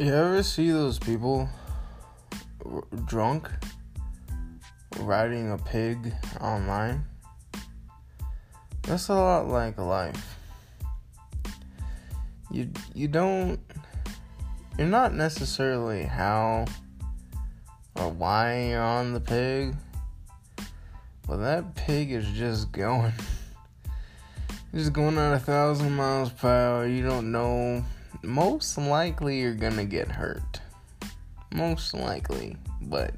You ever see those people r- drunk riding a pig online? That's a lot like life. You you don't you're not necessarily how or why you're on the pig, but that pig is just going. Just going at a thousand miles per hour. You don't know most likely you're gonna get hurt. Most likely. But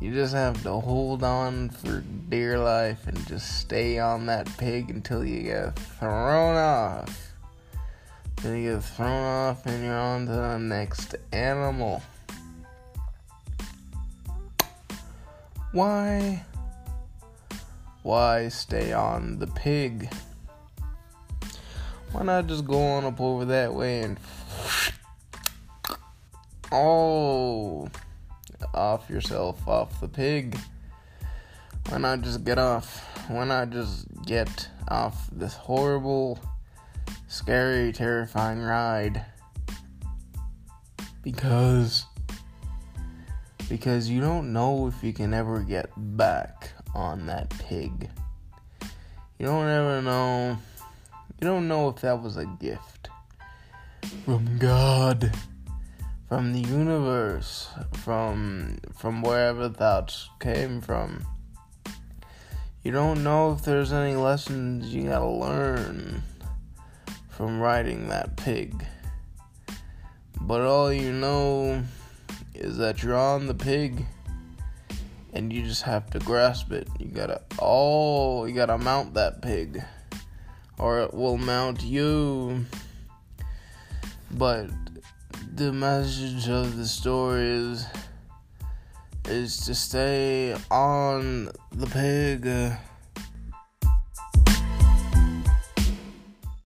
you just have to hold on for dear life and just stay on that pig until you get thrown off. Until you get thrown off and you're on to the next animal. Why? Why stay on the pig? Why not just go on up over that way and oh off yourself off the pig? Why not just get off? Why not just get off this horrible, scary, terrifying ride? Because because you don't know if you can ever get back on that pig. You don't ever know you don't know if that was a gift from God, from the universe, from from wherever that came from. You don't know if there's any lessons you gotta learn from riding that pig. But all you know is that you're on the pig and you just have to grasp it. You gotta, oh, you gotta mount that pig or it will mount you. But the message of the story is is to stay on the pig.